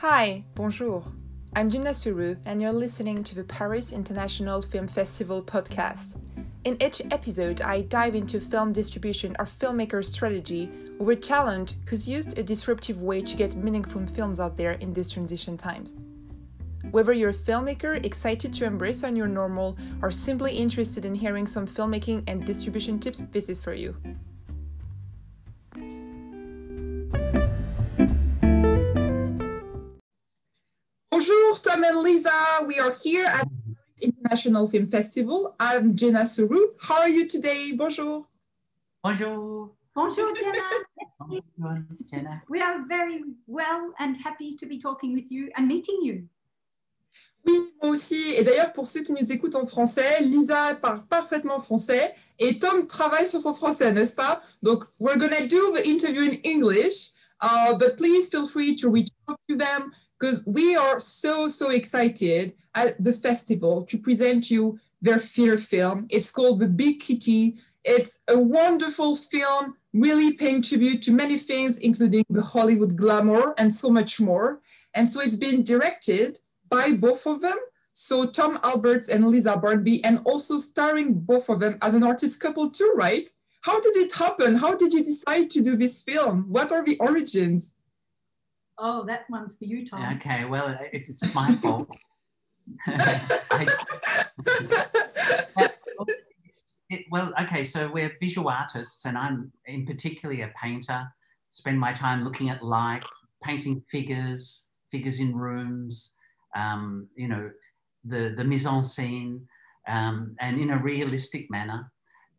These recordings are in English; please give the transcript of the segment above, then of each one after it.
Hi, bonjour. I'm Jenna Suru, and you're listening to the Paris International Film Festival podcast. In each episode, I dive into film distribution or filmmaker strategy or a challenge who's used a disruptive way to get meaningful films out there in these transition times. Whether you're a filmmaker excited to embrace on your normal or simply interested in hearing some filmmaking and distribution tips, this is for you. Bonjour, Tom and Lisa. We are here at International Film Festival. I'm Jenna Suru. How are you today? Bonjour. Bonjour. Bonjour, Jenna. Bonjour, Jenna. We are very well and happy to be talking with you and meeting you. Oui, moi aussi. Et d'ailleurs, pour ceux qui nous écoutent en français, Lisa parle parfaitement français et Tom travaille sur son français, n'est-ce pas? Donc, we're gonna do the interview in English, uh, but please feel free to reach out to them because we are so, so excited at the festival to present you their fear film. It's called The Big Kitty. It's a wonderful film, really paying tribute to many things, including the Hollywood glamour and so much more. And so it's been directed by both of them. So Tom Alberts and Lisa Barnby, and also starring both of them as an artist couple too, right? How did it happen? How did you decide to do this film? What are the origins? Oh, that one's for you, Tom. Okay, well, it, it's my fault. I, it, well, okay, so we're visual artists, and I'm in particularly a painter. Spend my time looking at light, painting figures, figures in rooms, um, you know, the, the mise en scene, um, and in a realistic manner.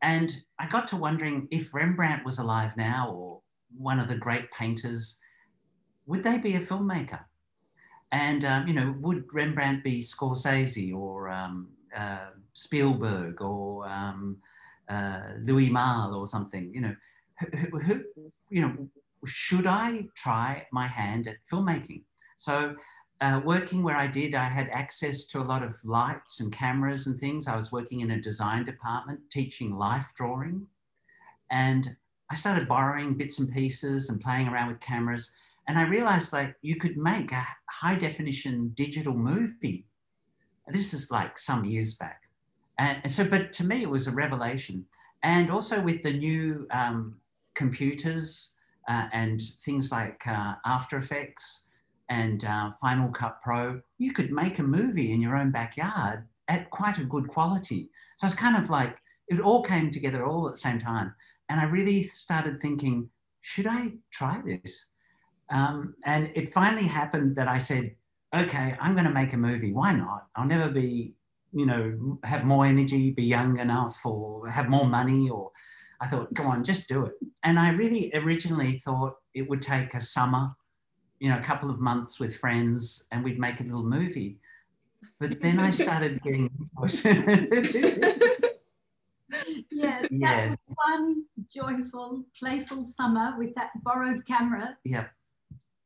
And I got to wondering if Rembrandt was alive now or one of the great painters, would they be a filmmaker? And, um, you know, would Rembrandt be Scorsese or um, uh, Spielberg or um, uh, Louis Malle or something? You know, who, who, you know, should I try my hand at filmmaking? So uh, working where I did, I had access to a lot of lights and cameras and things. I was working in a design department teaching life drawing. And I started borrowing bits and pieces and playing around with cameras. And I realized like you could make a high definition digital movie. This is like some years back. And, and so, but to me, it was a revelation. And also with the new um, computers uh, and things like uh, After Effects, and uh, Final Cut Pro, you could make a movie in your own backyard at quite a good quality. So it's kind of like it all came together all at the same time. And I really started thinking, should I try this? Um, and it finally happened that I said, okay, I'm going to make a movie. Why not? I'll never be, you know, have more energy, be young enough, or have more money. Or I thought, come on, just do it. And I really originally thought it would take a summer you know, a couple of months with friends and we'd make a little movie. But then I started getting yes, that yes. was one joyful, playful summer with that borrowed camera. Yeah.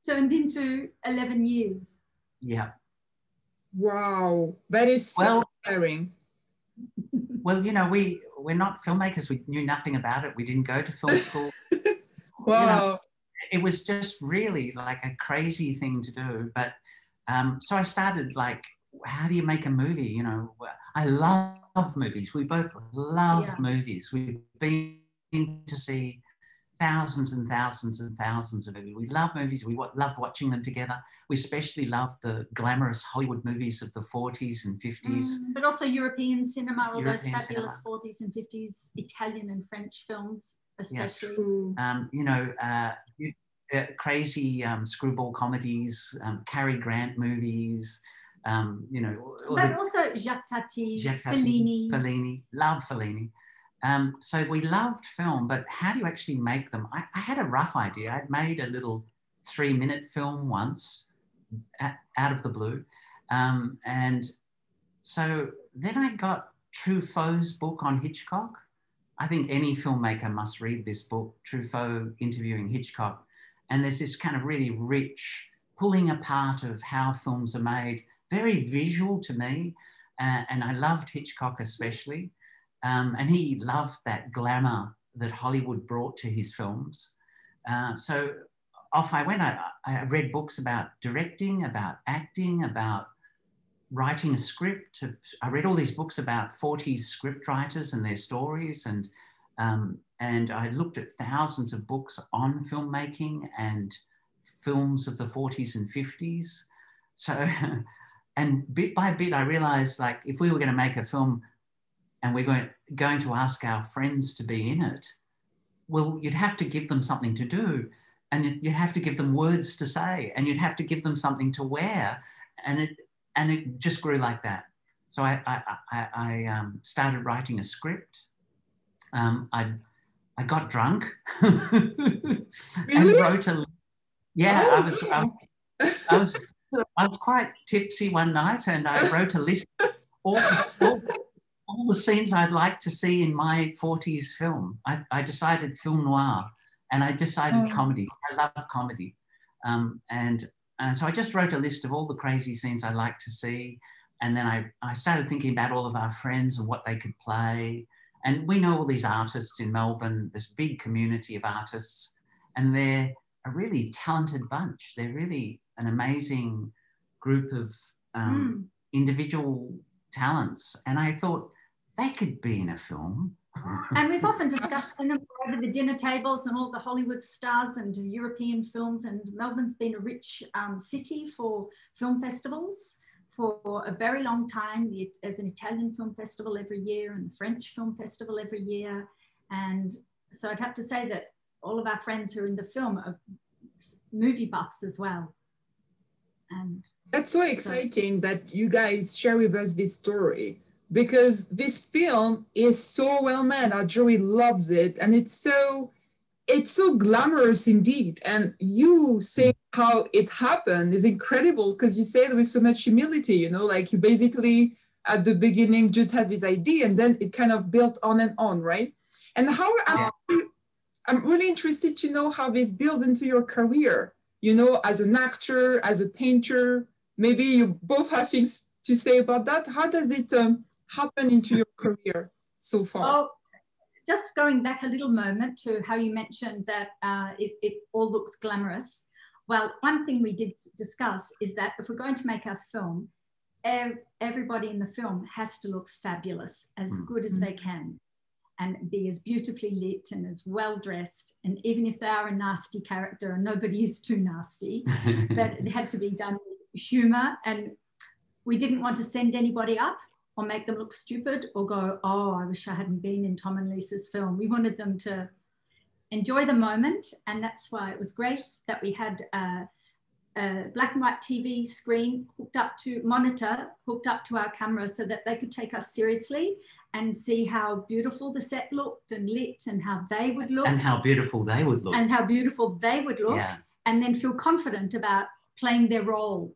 Turned into 11 years. Yeah. Wow, that is so well, inspiring. Well, you know, we we're not filmmakers. We knew nothing about it. We didn't go to film school. wow. You know, it was just really like a crazy thing to do. But um, so I started like, how do you make a movie? You know, I love movies. We both love yeah. movies. We've been to see thousands and thousands and thousands of movies. We love movies. We loved watching them together. We especially loved the glamorous Hollywood movies of the 40s and 50s. Mm, but also European cinema, all European those fabulous cinema. 40s and 50s Italian and French films, especially. Yeah. Um, you know, uh, uh, crazy um, screwball comedies, um, Cary Grant movies, um, you know. But the, also Jacques Tati, Jacques Tati, Fellini. Fellini, love Fellini. Um, so we loved film, but how do you actually make them? I, I had a rough idea. I'd made a little three minute film once out of the blue. Um, and so then I got Truffaut's book on Hitchcock. I think any filmmaker must read this book, Truffaut interviewing Hitchcock. And there's this kind of really rich pulling apart of how films are made, very visual to me. Uh, and I loved Hitchcock especially. Um, and he loved that glamour that Hollywood brought to his films. Uh, so off I went. I, I read books about directing, about acting, about writing a script. I read all these books about 40s script writers and their stories, and um, and I looked at thousands of books on filmmaking and films of the 40s and 50s. So, and bit by bit, I realized like if we were going to make a film and we're going, going to ask our friends to be in it, well, you'd have to give them something to do and you'd have to give them words to say and you'd have to give them something to wear. And it, and it just grew like that. So I, I, I, I um, started writing a script. Um, I, I got drunk and wrote a. Yeah, oh, I was. I, I was. I was quite tipsy one night, and I wrote a list all, all, all the scenes I'd like to see in my 40s film. I, I decided film noir, and I decided oh. comedy. I love comedy, um, and uh, so I just wrote a list of all the crazy scenes I'd like to see. And then I, I started thinking about all of our friends and what they could play. And we know all these artists in Melbourne, this big community of artists, and they're a really talented bunch. They're really an amazing group of um, mm. individual talents. And I thought they could be in a film and we've often discussed them over the dinner tables and all the Hollywood stars and European films. And Melbourne's been a rich um, city for film festivals for a very long time. There's an Italian film festival every year and the French film festival every year. And so I'd have to say that all of our friends who are in the film are movie buffs as well. And that's so exciting that you guys share with us this story because this film is so well made. Our jury loves it, and it's so it's so glamorous indeed. And you say how it happened is incredible because you say it with so much humility. You know, like you basically at the beginning just had this idea, and then it kind of built on and on, right? And how I'm, I'm really interested to know how this builds into your career. You know, as an actor, as a painter, maybe you both have things to say about that. How does it um, happened into your career so far? Oh, just going back a little moment to how you mentioned that uh, it, it all looks glamorous. Well, one thing we did discuss is that if we're going to make a film, ev everybody in the film has to look fabulous, as mm. good as they can, and be as beautifully lit and as well dressed. And even if they are a nasty character, and nobody is too nasty, that it had to be done with humor. And we didn't want to send anybody up or make them look stupid or go, oh, I wish I hadn't been in Tom and Lisa's film. We wanted them to enjoy the moment. And that's why it was great that we had a, a black and white TV screen hooked up to monitor, hooked up to our camera so that they could take us seriously and see how beautiful the set looked and lit and how they would look. And how beautiful they would look. And how beautiful they would look. Yeah. And then feel confident about playing their role.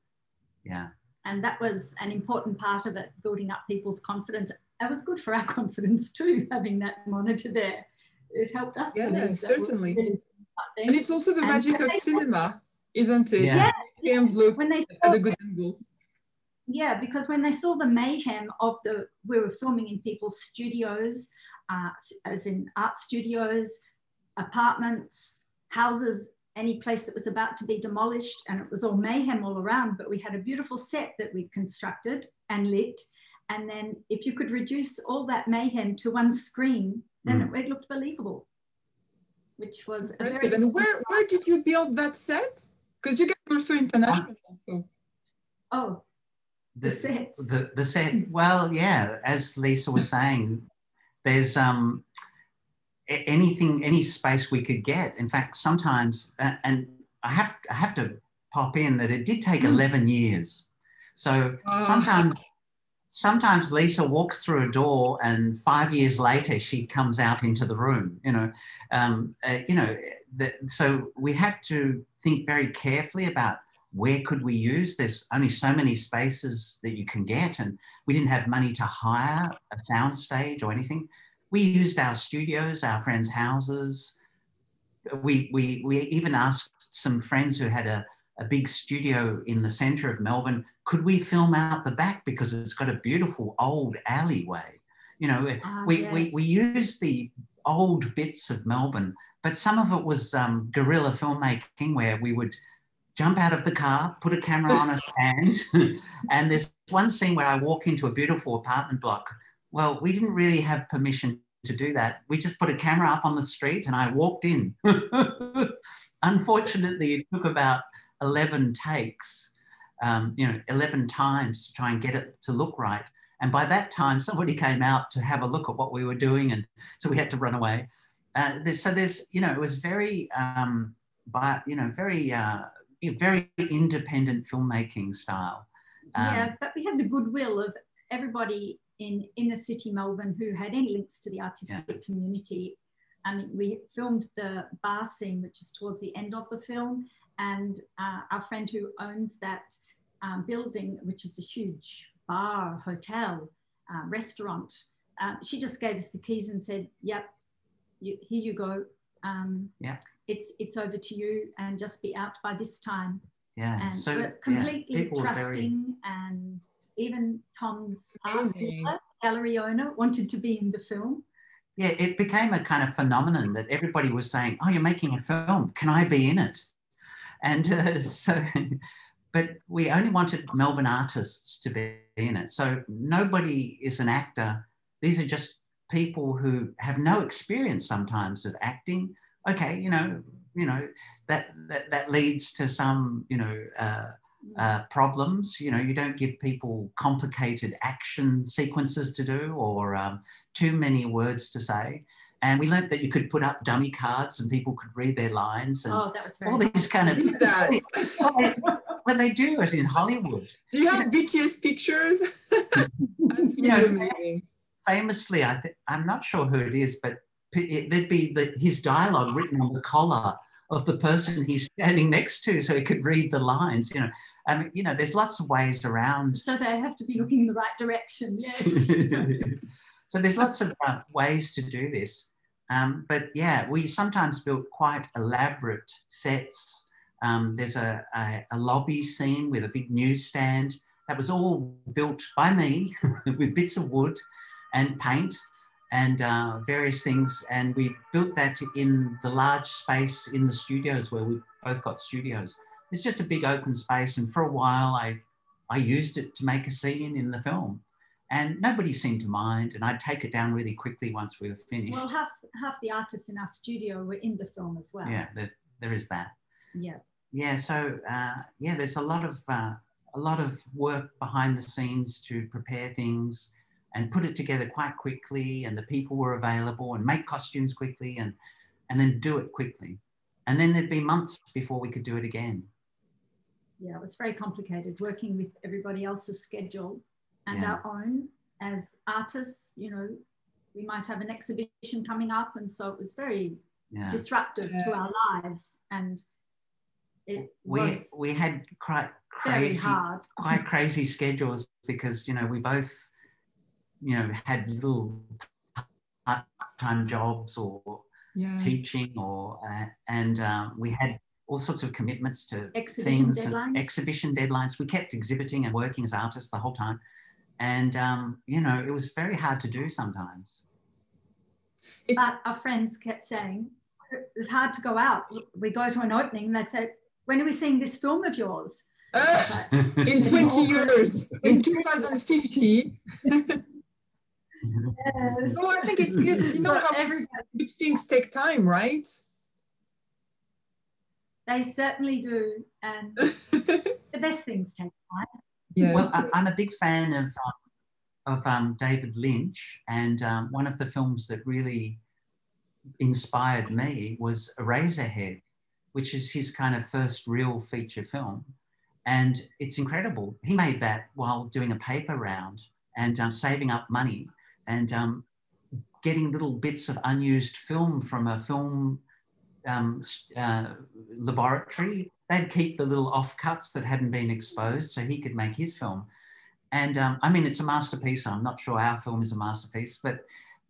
Yeah and that was an important part of it, building up people's confidence. It was good for our confidence too, having that monitor there. It helped us. Yeah, certainly. Really and it's also the and magic of cinema, isn't it? Yeah. Films look when they saw, at a good angle. Yeah, because when they saw the mayhem of the, we were filming in people's studios, uh, as in art studios, apartments, houses any place that was about to be demolished and it was all mayhem all around but we had a beautiful set that we'd constructed and lit. And then if you could reduce all that mayhem to one screen then mm. it, it, looked believable which was impressive. And where where did you build that set? Because you guys were so international so oh the, the set the, the set well yeah as lisa was saying there's um anything, any space we could get. In fact, sometimes, and I have, I have to pop in that it did take mm. 11 years. So oh. sometimes, sometimes Lisa walks through a door and five years later she comes out into the room, you know, um, uh, you know, the, so we had to think very carefully about where could we use? There's only so many spaces that you can get, and we didn't have money to hire a sound stage or anything we used our studios, our friends' houses. We, we, we even asked some friends who had a, a big studio in the centre of Melbourne, could we film out the back because it's got a beautiful old alleyway? You know, oh, we, yes. we, we use the old bits of Melbourne, but some of it was um, guerrilla filmmaking where we would jump out of the car, put a camera on a stand, and there's one scene where I walk into a beautiful apartment block. Well, we didn't really have permission to do that. We just put a camera up on the street and I walked in. Unfortunately, it took about 11 takes, um, you know, 11 times to try and get it to look right. And by that time, somebody came out to have a look at what we were doing. And so we had to run away. Uh, there's, so there's, you know, it was very, um, but, you know, very, uh, very independent filmmaking style. Um, yeah, but we had the goodwill of everybody in inner city Melbourne who had any links to the artistic yeah. community. I mean, we filmed the bar scene, which is towards the end of the film, and uh, our friend who owns that um, building, which is a huge bar, hotel, uh, restaurant, uh, she just gave us the keys and said, "Yep, you, here you go. Um, yeah, it's it's over to you, and just be out by this time." Yeah, and so completely yeah, trusting very... and even Tom's gallery owner wanted to be in the film. Yeah, it became a kind of phenomenon that everybody was saying, "Oh, you're making a film. Can I be in it?" And uh, so, but we only wanted Melbourne artists to be in it. So nobody is an actor. These are just people who have no experience sometimes of acting. Okay, you know, you know that that that leads to some, you know. Uh, uh, problems. You know, you don't give people complicated action sequences to do or um, too many words to say. And we learned that you could put up dummy cards and people could read their lines and oh, that was very all these kind of. well, they do it in Hollywood. Do you have BTS pictures? you know, famously, I think I'm not sure who it is, but it, there'd be the, his dialogue written on the collar of the person he's standing next to so he could read the lines you know. I mean, you know there's lots of ways around. So they have to be looking in the right direction yes. So there's lots of uh, ways to do this. Um, but yeah we sometimes built quite elaborate sets. Um, there's a, a, a lobby scene with a big newsstand that was all built by me with bits of wood and paint and uh, various things. And we built that in the large space in the studios where we both got studios. It's just a big open space. And for a while, I, I used it to make a scene in the film. And nobody seemed to mind. And I'd take it down really quickly once we were finished. Well, half, half the artists in our studio were in the film as well. Yeah, there, there is that. Yeah. Yeah, so uh, yeah, there's a lot of uh, a lot of work behind the scenes to prepare things and put it together quite quickly and the people were available and make costumes quickly and and then do it quickly and then there'd be months before we could do it again yeah it was very complicated working with everybody else's schedule and yeah. our own as artists you know we might have an exhibition coming up and so it was very yeah. disruptive yeah. to our lives and it we we had quite crazy quite crazy schedules because you know we both you know, had little part-time jobs or yeah. teaching or, uh, and uh, we had all sorts of commitments to exhibition things deadlines. and exhibition deadlines. We kept exhibiting and working as artists the whole time. And, um, you know, it was very hard to do sometimes. It's, but our friends kept saying, it's hard to go out. We go to an opening and they say, when are we seeing this film of yours? Uh, in 20 years, in 2050. Yes. No, I think it's good. You know how good things take time, right? They certainly do. And the best things take time. Yes. Well, I, am a big fan of, um, of um, David Lynch. And um, one of the films that really inspired me was Eraserhead, which is his kind of first real feature film. And it's incredible. He made that while doing a paper round and um, saving up money and um, getting little bits of unused film from a film um, uh, laboratory. They'd keep the little offcuts that hadn't been exposed so he could make his film. And um, I mean, it's a masterpiece. I'm not sure our film is a masterpiece, but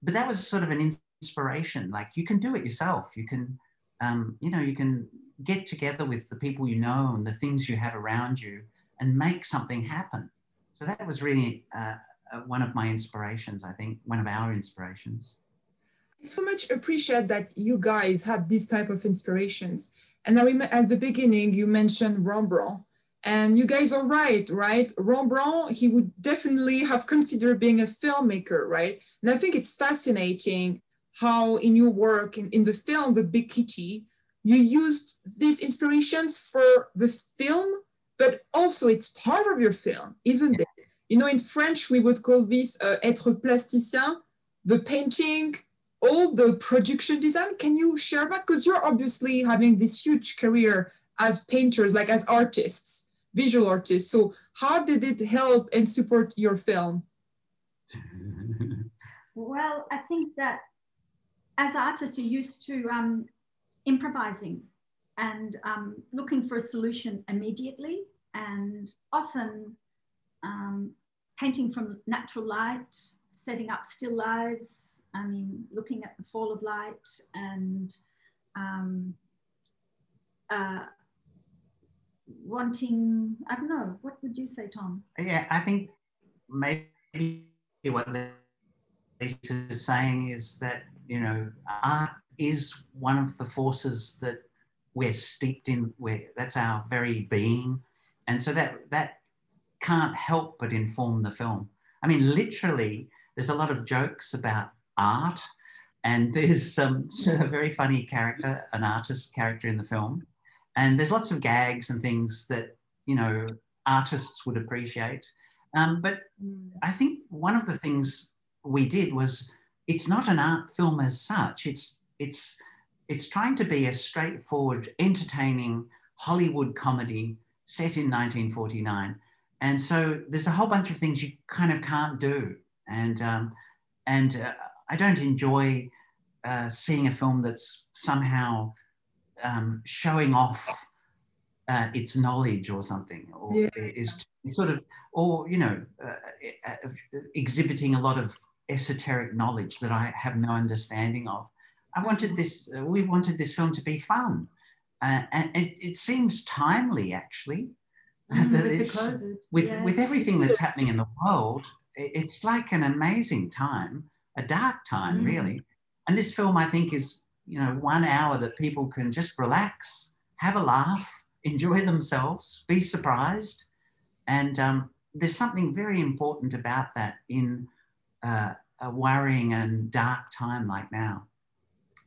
but that was sort of an inspiration. Like you can do it yourself. You can, um, you know, you can get together with the people you know and the things you have around you and make something happen. So that was really uh, uh, one of my inspirations, I think, one of our inspirations. It's so much appreciate that you guys had these type of inspirations. And I remember at the beginning you mentioned Rembrandt, and you guys are right, right? Rembrandt, he would definitely have considered being a filmmaker, right? And I think it's fascinating how in your work in, in the film, The Big Kitty, you used these inspirations for the film, but also it's part of your film, isn't it? You know, in French, we would call this uh, être plasticien, the painting, all the production design. Can you share that? Because you're obviously having this huge career as painters, like as artists, visual artists. So how did it help and support your film? Well, I think that as artists, you're used to um, improvising and um, looking for a solution immediately and often um, painting from natural light, setting up still lives, I mean, looking at the fall of light and um, uh, wanting, I don't know, what would you say, Tom? Yeah, I think maybe what Lisa is saying is that you know, art is one of the forces that we're steeped in. Where that's our very being, and so that that can't help but inform the film. I mean, literally, there's a lot of jokes about art, and there's some a very funny character, an artist character in the film, and there's lots of gags and things that you know artists would appreciate. Um, but I think one of the things we did was it's not an art film as such. It's it's it's trying to be a straightforward, entertaining Hollywood comedy set in 1949. And so there's a whole bunch of things you kind of can't do. And um, and uh, I don't enjoy uh, seeing a film that's somehow um, showing off uh, its knowledge or something, or yeah. is sort of, or you know, uh, uh, exhibiting a lot of esoteric knowledge that I have no understanding of. I wanted this, uh, we wanted this film to be fun. Uh, and it, it, seems timely, actually. Mm, that with, it's, with, yes. with everything that's happening in the world, it's like an amazing time, a dark time, mm. really. And this film, I think, is you know one hour that people can just relax, have a laugh, enjoy themselves, be surprised, and um, there's something very important about that in uh, a worrying and dark time like now,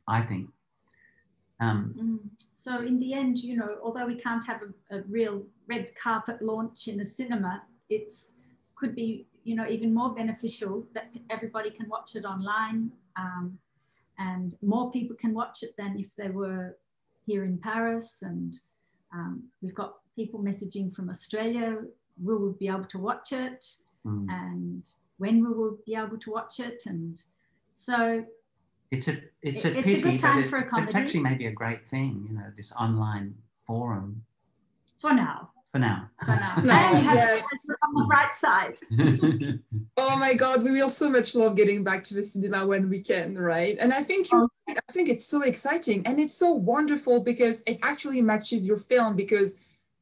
I think. Um, mm. So in the end, you know, although we can't have a, a, real red carpet launch in a cinema, it's could be, you know, even more beneficial that everybody can watch it online, um, and more people can watch it than if they were here in Paris. And um, we've got people messaging from Australia. Will we be able to watch it? Mm. And when we will be able to watch it. And so it's a it's a it's pity, a but it, it's actually maybe a great thing, you know, this online forum. For now. For now. For now. and yes. on the right side. oh my God, we will so much love getting back to the cinema when we can, right? And I think you I think it's so exciting and it's so wonderful because it actually matches your film because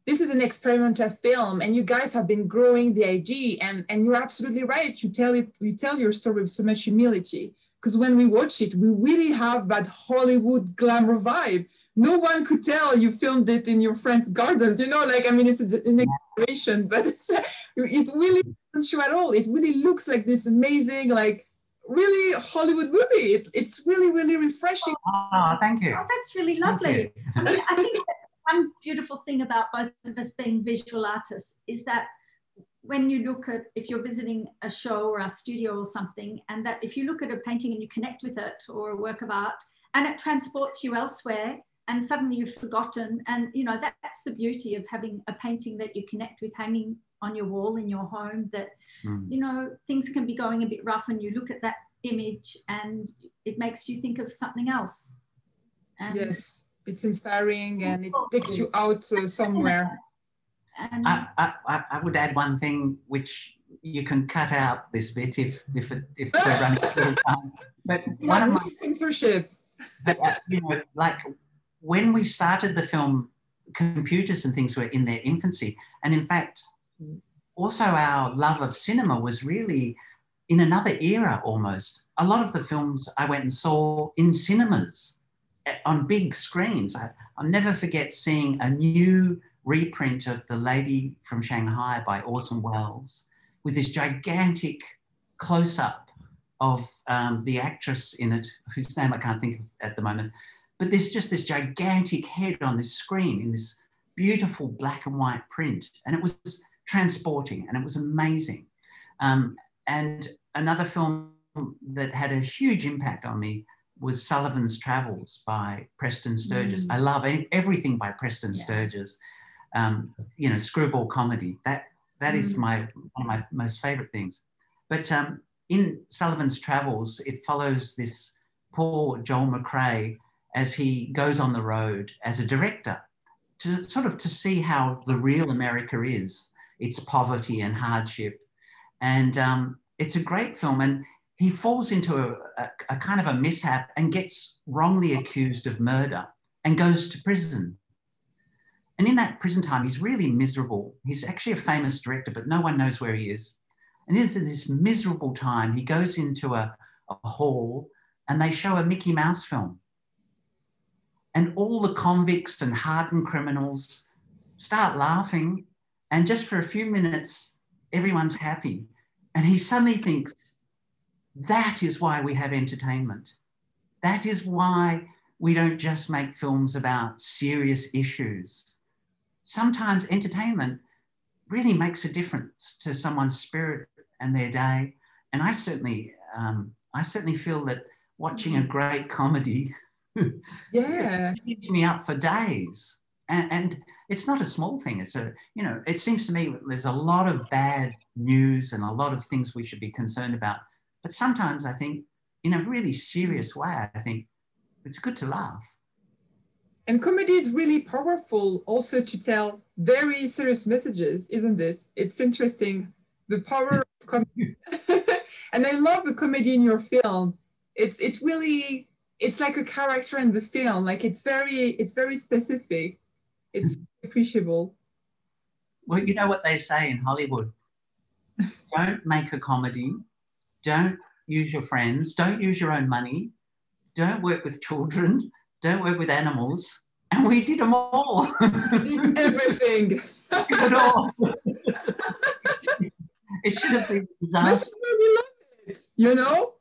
this is an experimental film and you guys have been growing the IG and, and you're absolutely right. You tell it, you tell your story with so much humility. Because when we watch it, we really have that Hollywood glamour vibe. No one could tell you filmed it in your friend's gardens. You know, like I mean, it's an exaggeration, but it really doesn't show at all. It really looks like this amazing, like really Hollywood movie. It, it's really, really refreshing. Oh, thank you. Oh, that's really lovely. I mean, I think one beautiful thing about both of us being visual artists is that when you look at if you're visiting a show or a studio or something and that if you look at a painting and you connect with it or a work of art and it transports you elsewhere and suddenly you've forgotten and you know that, that's the beauty of having a painting that you connect with hanging on your wall in your home that mm. you know things can be going a bit rough and you look at that image and it makes you think of something else and yes it's inspiring and it takes you out uh, somewhere. I, I, I would add one thing which you can cut out this bit if if it, if we're running out of time. But one of my censorship. But, uh, you know, like when we started the film, computers and things were in their infancy, and in fact, also our love of cinema was really in another era almost. A lot of the films I went and saw in cinemas eh, on big screens. I, will never forget seeing a new reprint of The Lady from Shanghai by Orson Welles with this gigantic close up of um, the actress in it, whose name I can't think of at the moment. But there's just this gigantic head on this screen in this beautiful black and white print. And it was transporting and it was amazing. Um, and another film that had a huge impact on me was Sullivan's Travels by Preston Sturges. Mm. I love everything by Preston yeah. Sturges. Um, you know, screwball comedy. That that mm. is my one of my most favorite things. But um, in Sullivan's Travels, it follows this poor Joel McCrea as he goes on the road as a director to sort of to see how the real America is, its poverty and hardship. And um, it's a great film. And he falls into a, a, a kind of a mishap and gets wrongly accused of murder and goes to prison. And in that prison time, he's really miserable. He's actually a famous director, but no one knows where he is. And in this miserable time, he goes into a, a hall and they show a Mickey Mouse film. And all the convicts and hardened criminals start laughing. And just for a few minutes, everyone's happy. And he suddenly thinks, that is why we have entertainment. That is why we don't just make films about serious issues. Sometimes entertainment really makes a difference to someone's spirit and their day. And I certainly, um, I certainly feel that watching a great comedy yeah. keeps me up for days. And, and it's not a small thing. It's a you know it seems to me there's a lot of bad news and a lot of things we should be concerned about. But sometimes i think in a really serious way i think it's good to laugh and comedy is really powerful also to tell very serious messages isn't it it's interesting the power of comedy and i love the comedy in your film it's it really it's like a character in the film. Like it's very, it's very specific. It's hmm. appreciable. Well, you know what they say in Hollywood. don't make a comedy. Don't use your friends. Don't use your own money. Don't work with children. Don't work with animals. And we did them all. Everything. it all. it should have been disaster. That's why we love it. You know,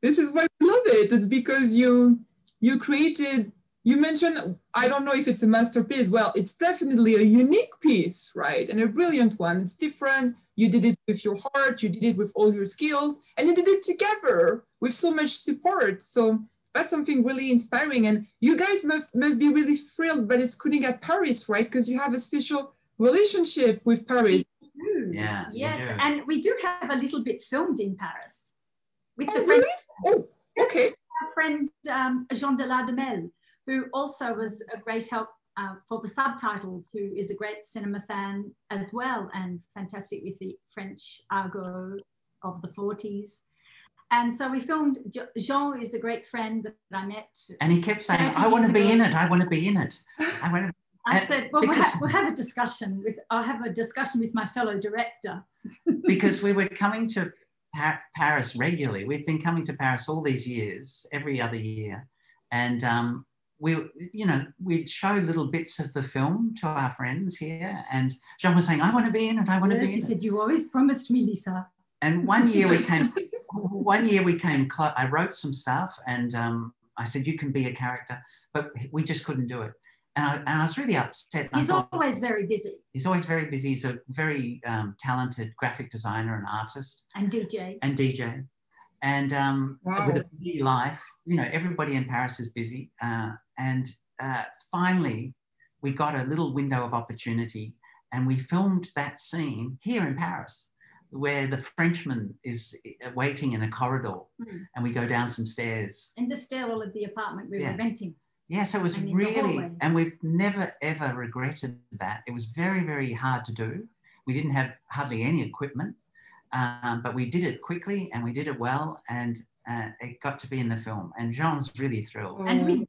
this is why I love it. It's because you you created. You mentioned I don't know if it's a masterpiece. Well, it's definitely a unique piece, right? And a brilliant one. It's different. You did it with your heart. You did it with all your skills, and you did it together with so much support. So that's something really inspiring. And you guys must, must be really thrilled by this screening at Paris, right? Because you have a special relationship with Paris. Yeah. Yes, and we do have a little bit filmed in Paris with oh, the really? Oh, okay. Our friend um, Jean de la Demel, who also was a great help uh, for the subtitles, who is a great cinema fan as well and fantastic with the French argot of the 40s. And so we filmed, Jean is a great friend that I met. And he kept saying, I want to be in it. I want to be in it. I want to. I said, well, we'll have, we'll have, a discussion with, I'll have a discussion with my fellow director. because we were coming to Paris regularly. We've been coming to Paris all these years, every other year, and um, we, you know, we'd show little bits of the film to our friends here. And Jean was saying, "I want to be in it. I want yes, to be." In it." He said, "You always promised me, Lisa." And one year we came. One year we came. close. I wrote some stuff, and um, I said, "You can be a character," but we just couldn't do it. And I, and I was really upset. He's thought, always very busy. He's always very busy. He's a very um, talented graphic designer and artist. And DJ. And DJ. And um, wow. with a busy life, you know, everybody in Paris is busy. Uh, and uh, finally, we got a little window of opportunity and we filmed that scene here in Paris where the Frenchman is uh, waiting in a corridor mm. and we go down some stairs. In the stairwell of the apartment we yeah. were renting. Yeah, Yes, it was really, and we've never ever regretted that. It was very, very hard to do. We didn't have hardly any equipment, um, but we did it quickly and we did it well, and uh, it got to be in the film. And Jean's really thrilled. And we love it.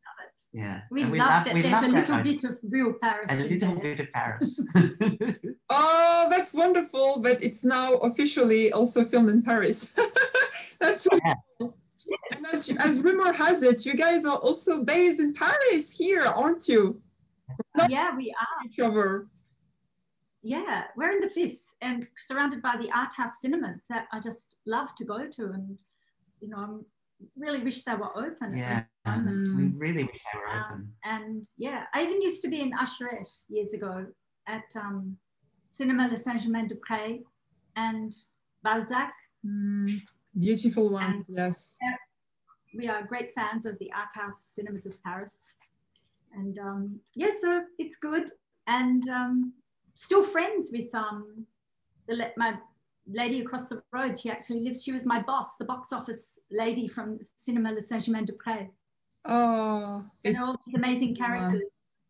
Yeah. We And love that we there's love a little idea. bit of real Paris. a little there. bit of Paris. Oh, that's wonderful. But it's now officially also filmed in Paris. that's really Yeah. cool. And as, as rumor has it, you guys are also based in Paris here, aren't you? Yeah, we are. Each other. Yeah, we're in the fifth and surrounded by the art house cinemas that I just love to go to. And, you know, I really wish they were open. yeah. the moment. We really wish they were Um, open. and yeah, I even used to be in Usherette years ago at um, Cinema Le Saint Germain des Prés and Balzac. Mm, beautiful ones, yes. We are great fans of the art house cinemas of Paris. And um, yeah, so it's good. And um, still friends with um, the, la- my lady across the road. She actually lives, she was my boss, the box office lady from Cinema Le Saint Germain des Prés. Oh, And it's all these amazing characters.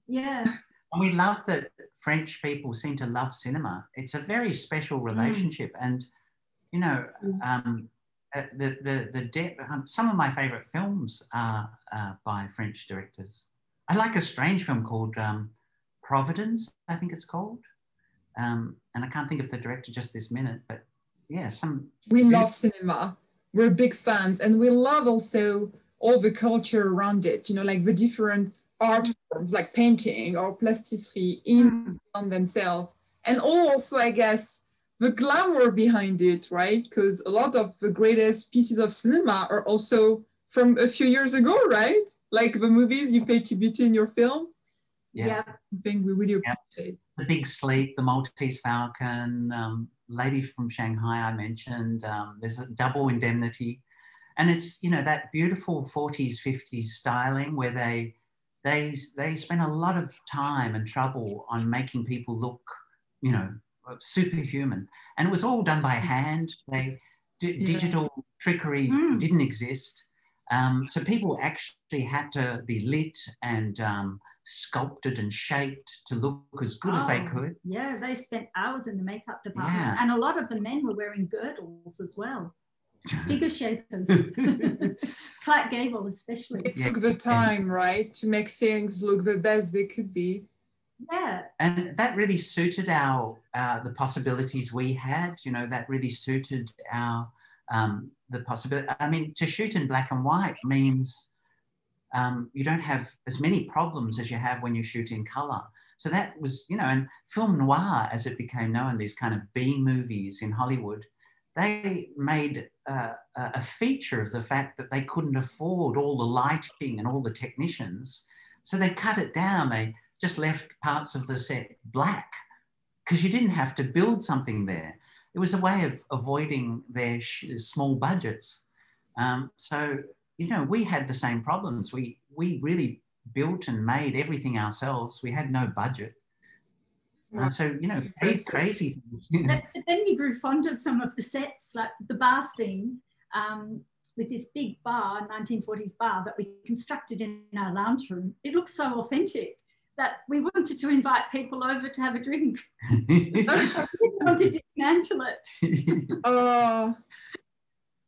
Yeah. And we love that French people seem to love cinema. It's a very special Mm. relationship. And, you know, Mm. um, uh, the, the, the de- um, some of my favorite films are uh, by French directors. I like a strange film called um, Providence, I think it's called. Um, and I can't think of the director just this minute, but yeah, some we love cinema. We're big fans, and we love also all the culture around it. You know, like the different art forms, like painting or plasticity in on themselves, and also, I guess, the glamour behind it, right? Because a lot of the greatest pieces of cinema are also from a few years ago, right? Like the movies you paid tribute to in your film. Yeah. yeah. I think we really appreciate. The Big Sleep, The Maltese Falcon, um, Lady from Shanghai, I mentioned. Um, there's a Double Indemnity. And it's, you know, that beautiful 40s, 50s styling where they, they, they spend a lot of time and trouble on making people look, you know, superhuman. And it was all done by hand. They, Yeah. Digital trickery Mm. didn't exist. Um, so people actually had to be lit and um, sculpted and shaped to look as good as they Oh, could. Yeah, they spent hours in the makeup department. Yeah. And a lot of the men were wearing girdles as well. Figure shapers. Clark Gable, especially. It took the time, right, to make things look the best they could be. Yeah. and that really suited our uh, the possibilities we had. You know, that really suited our um, the possibility. I mean, to shoot in black and white means um, you don't have as many problems as you have when you shoot in color. So that was, you know, and film noir, as it became known, these kind of B movies in Hollywood, they made uh, a feature of the fact that they couldn't afford all the lighting and all the technicians. So they cut it down. They just left parts of the set black because you didn't have to build something there. It was a way of avoiding their small budgets. Um, so, you know, we had the same problems. We, we really built and made everything ourselves. We had no budget. Uh, so, you know, pretty Impressive. crazy things. you know. But, but then we grew fond of some of the sets, like the bar scene um, with this big bar, 1940s bar that we constructed in our lounge room. It looks so authentic that we wanted to invite people over to have a drink. we didn't want to dismantle it. Oh,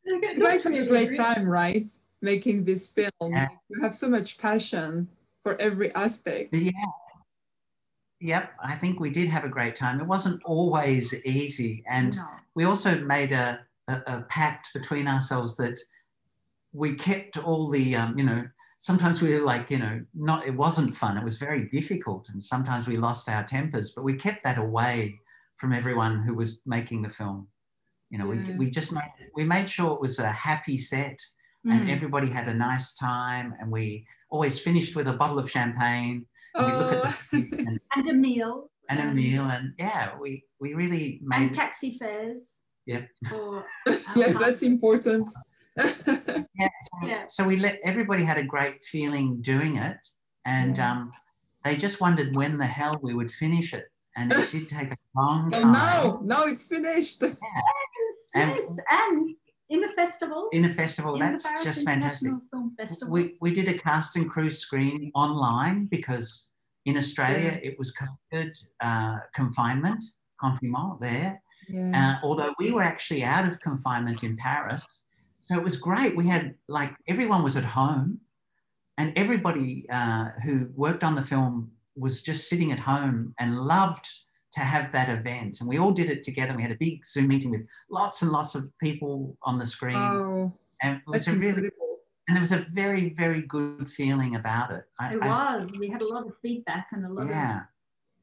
It you guys had a great time, right? Making this film. Yeah. You have so much passion for every aspect. yeah. Yep, I think we did have a great time. It wasn't always easy. And No. we also made a, a, a pact between ourselves that we kept all the, um, you know, sometimes we were like, you know, not, it wasn't fun. It was very difficult. And sometimes we lost our tempers, but we kept that away from everyone who was making the film. You know, Yeah. we, we just made, we made sure it was a happy set and Mm. everybody had a nice time. And we always finished with a bottle of champagne and we look at Oh. the and, And a meal. and a um, meal. And yeah, we, we really And made taxi fares. Yep. For, yes, that's important. Yeah, so, Yeah. so we let everybody had a great feeling doing it, and Yeah. um, they just wondered when the hell we would finish it, and it did take a long well, time. now, now it's finished. And- yes, and in a festival. In a festival, in that's just fantastic. We we did a cast and crew screen online because in Australia it was COVID uh, confinement, confinement there. Yeah. Uh, although we were actually out of confinement in Paris. So it was great. We had like everyone was at home. and everybody uh, who worked on the film was just sitting at home and loved to have that event. And we all did it together. We had a big Zoom meeting with lots and lots of people on the screen. Oh, and it was a really incredible. and there was a very, very good feeling about it. I- It I- was. We had a lot of feedback and a lot of yeah.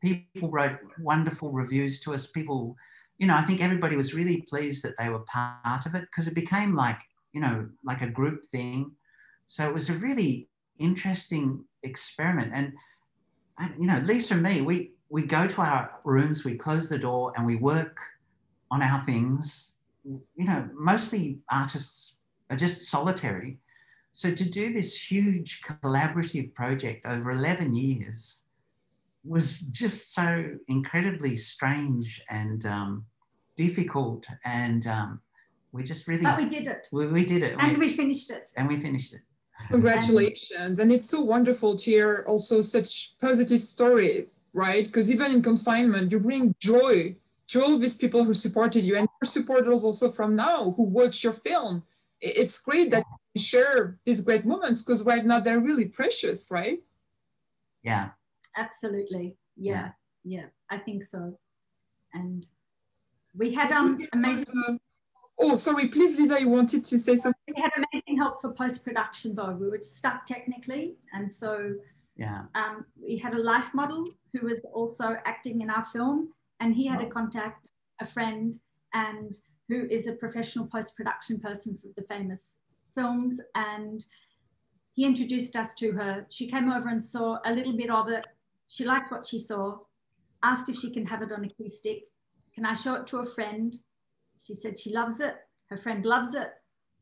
People wrote wonderful reviews to us. People, you know, I think everybody was really pleased that they were part of it because it became like, you know, like a group thing. So it was a really interesting experiment. And, and you know, Lisa and me, we we go to our rooms, we close the door, and we work on our things. You know, mostly artists are just solitary. So to do this huge collaborative project over 11 years was just so incredibly strange and um, difficult. And um, we just really. But we did it. we, we did it. And we, we finished it. and we finished it. Congratulations. And it's so wonderful to hear also such positive stories, right? Because even in confinement, you bring joy to all these people who supported you and your supporters also from now who watch your film. It's great that you share these great moments because right now they're really precious, right? Yeah. Absolutely. Yeah. Yeah. I think so. And we had um amazing Uh, oh, sorry, please, Lisa, you wanted to say something? We had amazing help for post-production though. We were stuck technically. And so Yeah. um, we had a life model who was also acting in our film, and he had a Oh. contact, a friend, and who is a professional post production person for the famous films. And he introduced us to her. She came over and saw a little bit of it. She liked what she saw, asked if she can have it on a key stick. Can I show it to a friend? She said she loves it. Her friend loves it,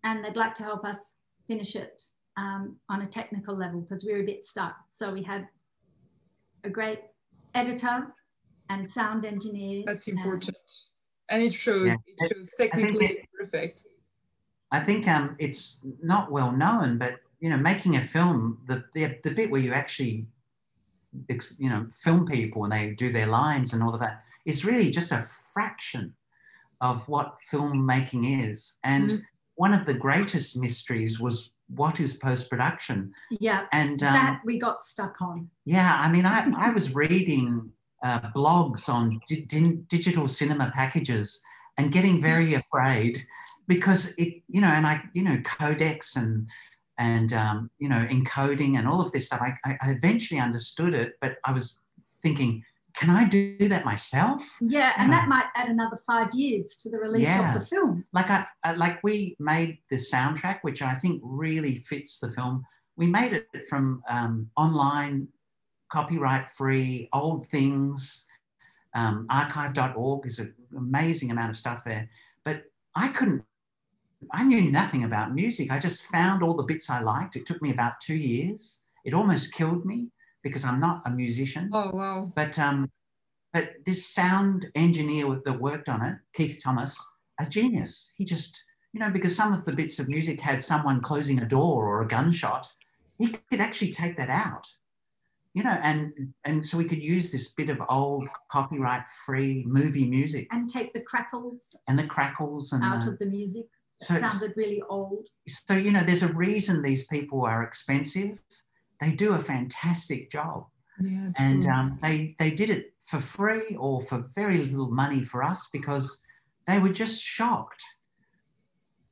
and they'd like to help us finish it um, on a technical level because we were a bit stuck. So we had a great editor and sound engineer. That's important. And it shows, Yeah. it shows technically it- it's perfect. I think um, it's not well known, but you know, making a film, the, the the bit where you actually, you know, film people and they do their lines and all of that is really just a fraction of what filmmaking is. And Mhm. One of the greatest mysteries was what is post production. Yeah, And um, that we got stuck on. yeah, I mean, I, I was reading uh, blogs on di- di- digital cinema packages and getting very afraid because it, you know, and I, you know, codecs and and um, you know, encoding and all of this stuff. I, I I eventually understood it, but I was thinking, can I do that myself? Yeah, and that might add another five years to the release Yeah. of the film. like I, like we made the soundtrack, which I think really fits the film. We made it from um, online, copyright free, old things. Um, archive.org is an amazing amount of stuff there. But I couldn't, I knew nothing about music. I just found all the bits I liked. It took me about two years. It almost killed me because I'm not a musician. Oh, wow. But um, but this sound engineer with- that worked on it, Keith Thomas, a genius. He just, you know, because some of the bits of music had someone closing a door or a gunshot, he could actually take that out. You know, and and so we could use this bit of old copyright-free movie music And take the crackles and the crackles and out the, of the music. That So it's- sounded really old. so you know, there's a reason these people are expensive. They do a fantastic job. Yeah, and um, they they did it for free or for very little money for us because they were just shocked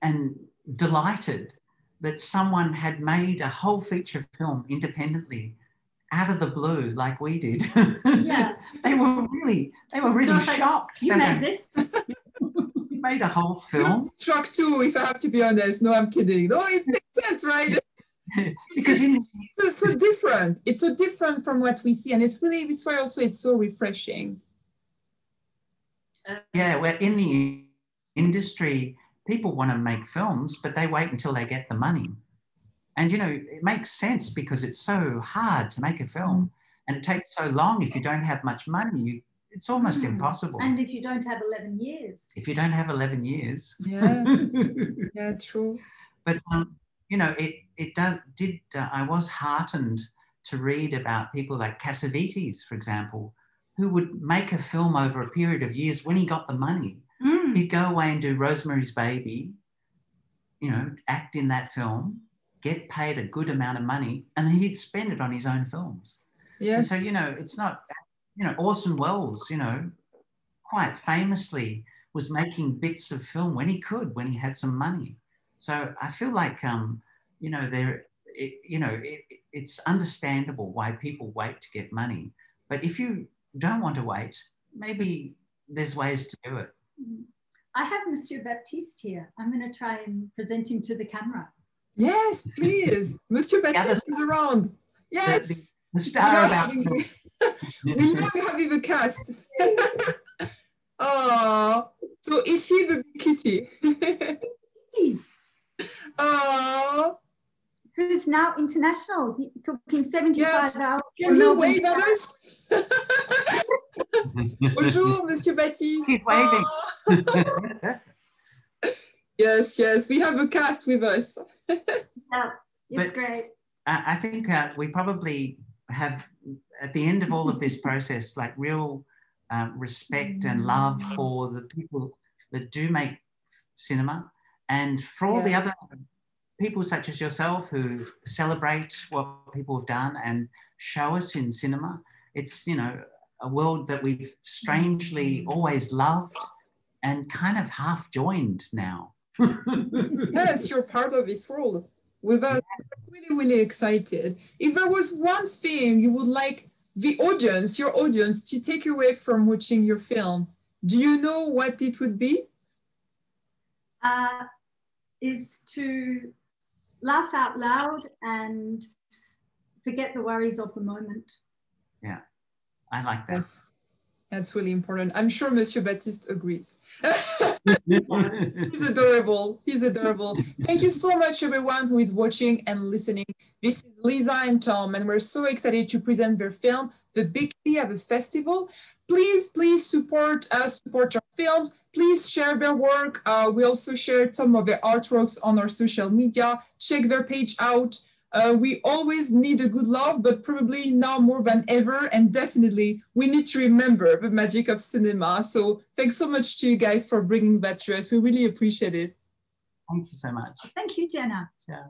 and delighted that someone had made a whole feature film independently out of the blue like we did Yeah, they were really they were really So it's like, shocked you made went, this. "You made a whole film shocked too, if I have to be honest. No, I'm kidding. No, it makes sense, right? because in It's so, so different. It's so different from what we see, and it's really it's why also it's so refreshing. yeah we're in the industry people want to make films but they wait until they get the money and you know it makes sense because it's so hard to make a film and it takes so long if you don't have much money you, it's almost Mm. impossible And if you don't have 11 years, if you don't have 11 years Yeah, yeah, true. but um, you know it it does did uh, i was heartened to read about people like cassavetes for example who would make a film over a period of years when he got the money Mm, he'd go away and do Rosemary's Baby, you know, act in that film, get paid a good amount of money, and then he'd spend it on his own films. Yes. And so, you know, it's not, you know, Orson Welles, you know, quite famously was making bits of film when he could, when he had some money. So I feel like, um, you know, there, it, you know, it, it's understandable why people wait to get money. But if you don't want to wait, maybe there's ways to do it. I have Monsieur Baptiste here. I'm going to try and present him to the camera. Yes, please. Monsieur Baptiste is around. Yes. The, the star about. we love having the cast. oh, so is he the kitty? oh. Who's now international? He took him 75 yes. hours. Can you wave at us? Bonjour, Monsieur Baptiste. He's waving. Oh. yes, yes, we have a cast with us. yeah, it's but great. I think uh, we probably have, at the end of all of this process, like real uh, respect and love for the people that do make cinema and for all yeah. the other people such as yourself who celebrate what people have done and show it in cinema. It's, you know, a world that we've strangely always loved and kind of half joined now. yes, you're part of this world. We're really, really excited. If there was one thing you would like the audience, your audience, to take away from watching your film, do you know what it would be? Uh, is to laugh out loud and forget the worries of the moment. Yeah, I like that. Yes, that's really important. I'm sure Monsieur Baptiste agrees. He's adorable. He's adorable. Thank you so much, everyone who is watching and listening. This is Lisa and Tom, and we're so excited to present their film, The Big Kitty at the Festival. Please, please support us, support our films. Please share their work. Uh, we also shared some of their artworks on our social media. Check their page out. Uh, we always need a good love, but probably now more than ever. And definitely, we need to remember the magic of cinema. So, thanks so much to you guys for bringing that to us. We really appreciate it. Thank you so much. Thank you, Jenna. Yeah.